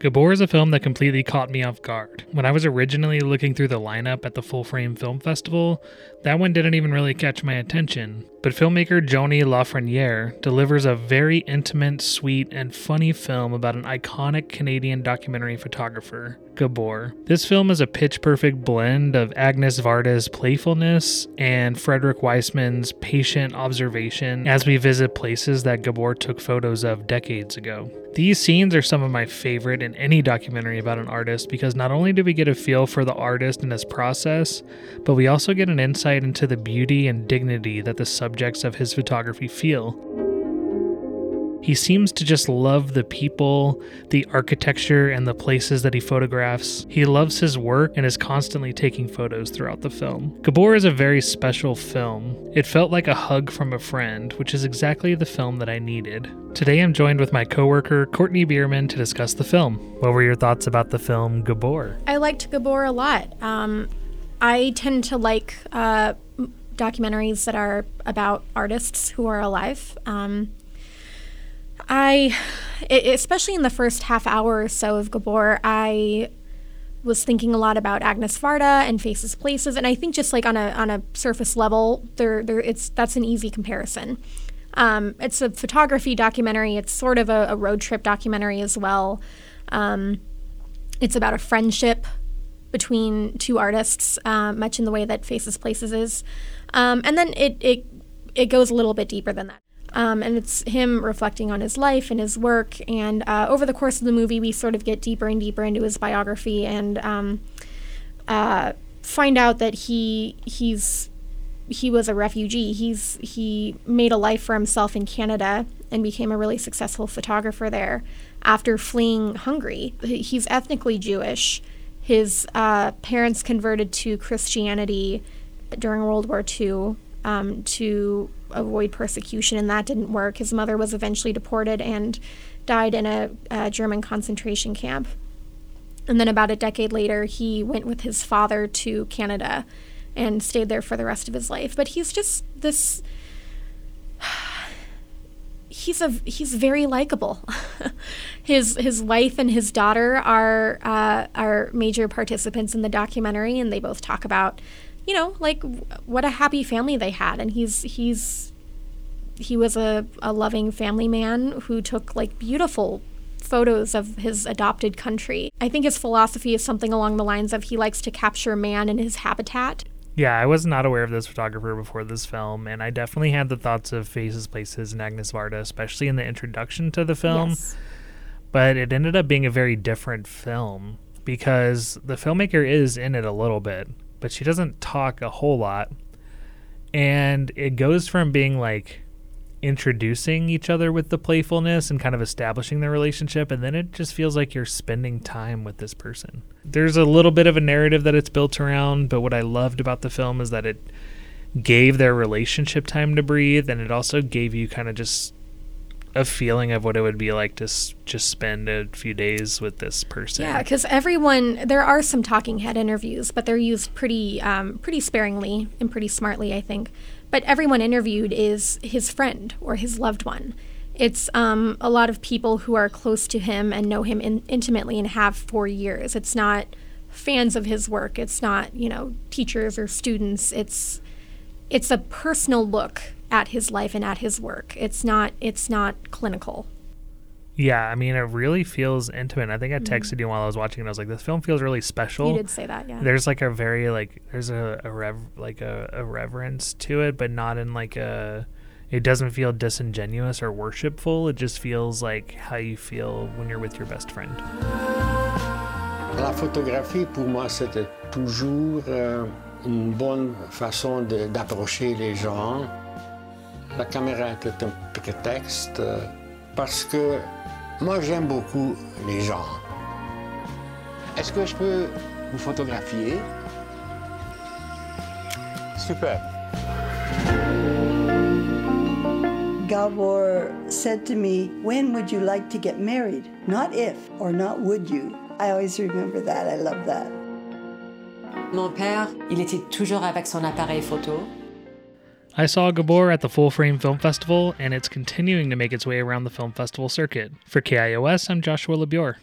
Gabor is a film that completely caught me off guard. When I was originally looking through the lineup at the Full Frame Film Festival, that one didn't even really catch my attention. But filmmaker Joannie Lafrenière delivers a very intimate, sweet, and funny film about an iconic Canadian documentary photographer, Gabor. This film is a pitch perfect blend of Agnes Varda's playfulness and Frederick Wiseman's patient observation as we visit places that Gabor took photos of decades ago. These scenes are some of my favorite in any documentary about an artist because not only do we get a feel for the artist and his process, but we also get an insight into the beauty and dignity that the subjects of his photography feel. He seems to just love the people, the architecture, and the places that he photographs. He loves his work and is constantly taking photos throughout the film. Gabor is a very special film. It felt like a hug from a friend, which is exactly the film that I needed. Today I'm joined with my coworker Courtney Bierman to discuss the film. What were your thoughts about the film Gabor? I liked Gabor a lot. Um, I tend to like uh, documentaries that are about artists who are alive. Um, I, especially in the first half hour or so of Gabor, I was thinking a lot about Agnes Varda and Faces Places, and I think just like on a on a surface level, there there it's that's an easy comparison. Um, it's a photography documentary. It's sort of a, a road trip documentary as well. Um, it's about a friendship between two artists, uh, much in the way that Faces Places is, um, and then it it it goes a little bit deeper than that. Um, and it's him reflecting on his life and his work. And uh, over the course of the movie, we sort of get deeper and deeper into his biography and um, uh, find out that he he's he was a refugee. He's he made a life for himself in Canada and became a really successful photographer there after fleeing Hungary. He's ethnically Jewish. His uh, parents converted to Christianity during World War II um, to avoid persecution, and that didn't work. His mother was eventually deported and died in a, a German concentration camp. And then about a decade later, he went with his father to Canada and stayed there for the rest of his life. But he's just this he's a he's very likable. his his wife and his daughter are uh, are major participants in the documentary, and they both talk about you know, like what a happy family they had. And he's he's he was a, a loving family man who took like beautiful photos of his adopted country. I think his philosophy is something along the lines of he likes to capture man in his habitat. Yeah, I was not aware of this photographer before this film, and I definitely had the thoughts of Faces, Places, and Agnes Varda, especially in the introduction to the film. Yes. But it ended up being a very different film because the filmmaker is in it a little bit but she doesn't talk a whole lot. And it goes from being like introducing each other with the playfulness and kind of establishing the relationship and then it just feels like you're spending time with this person. There's a little bit of a narrative that it's built around, but what I loved about the film is that it gave their relationship time to breathe and it also gave you kind of just a feeling of what it would be like to s- just spend a few days with this person. Yeah, because everyone there are some talking head interviews, but they're used pretty um, pretty sparingly and pretty smartly, I think. But everyone interviewed is his friend or his loved one. It's um, a lot of people who are close to him and know him in- intimately and have for years. It's not fans of his work. It's not you know teachers or students. It's it's a personal look at his life and at his work. It's not it's not clinical. Yeah, I mean, it really feels intimate. I think I mm-hmm. texted mm-hmm. you while I was watching it. I was like, "This film feels really special." You did say that, yeah. There's like a very like there's a, a rev like a, a reverence to it, but not in like a. It doesn't feel disingenuous or worshipful. It just feels like how you feel when you're with your best friend. La photographie, pour moi, c'était toujours euh, une bonne façon d'approcher les gens. La caméra était un prétexte euh, parce que moi j'aime beaucoup les gens. Est-ce que je peux vous photographier? Super. Gabor said to me, When would you like to get married? Not if or not would you. I always remember that. I love that. Mon père, il était toujours avec son appareil photo. I saw Gabor at the Full Frame Film Festival, and it's continuing to make its way around the film festival circuit. For KIOS, I'm Joshua LeBure.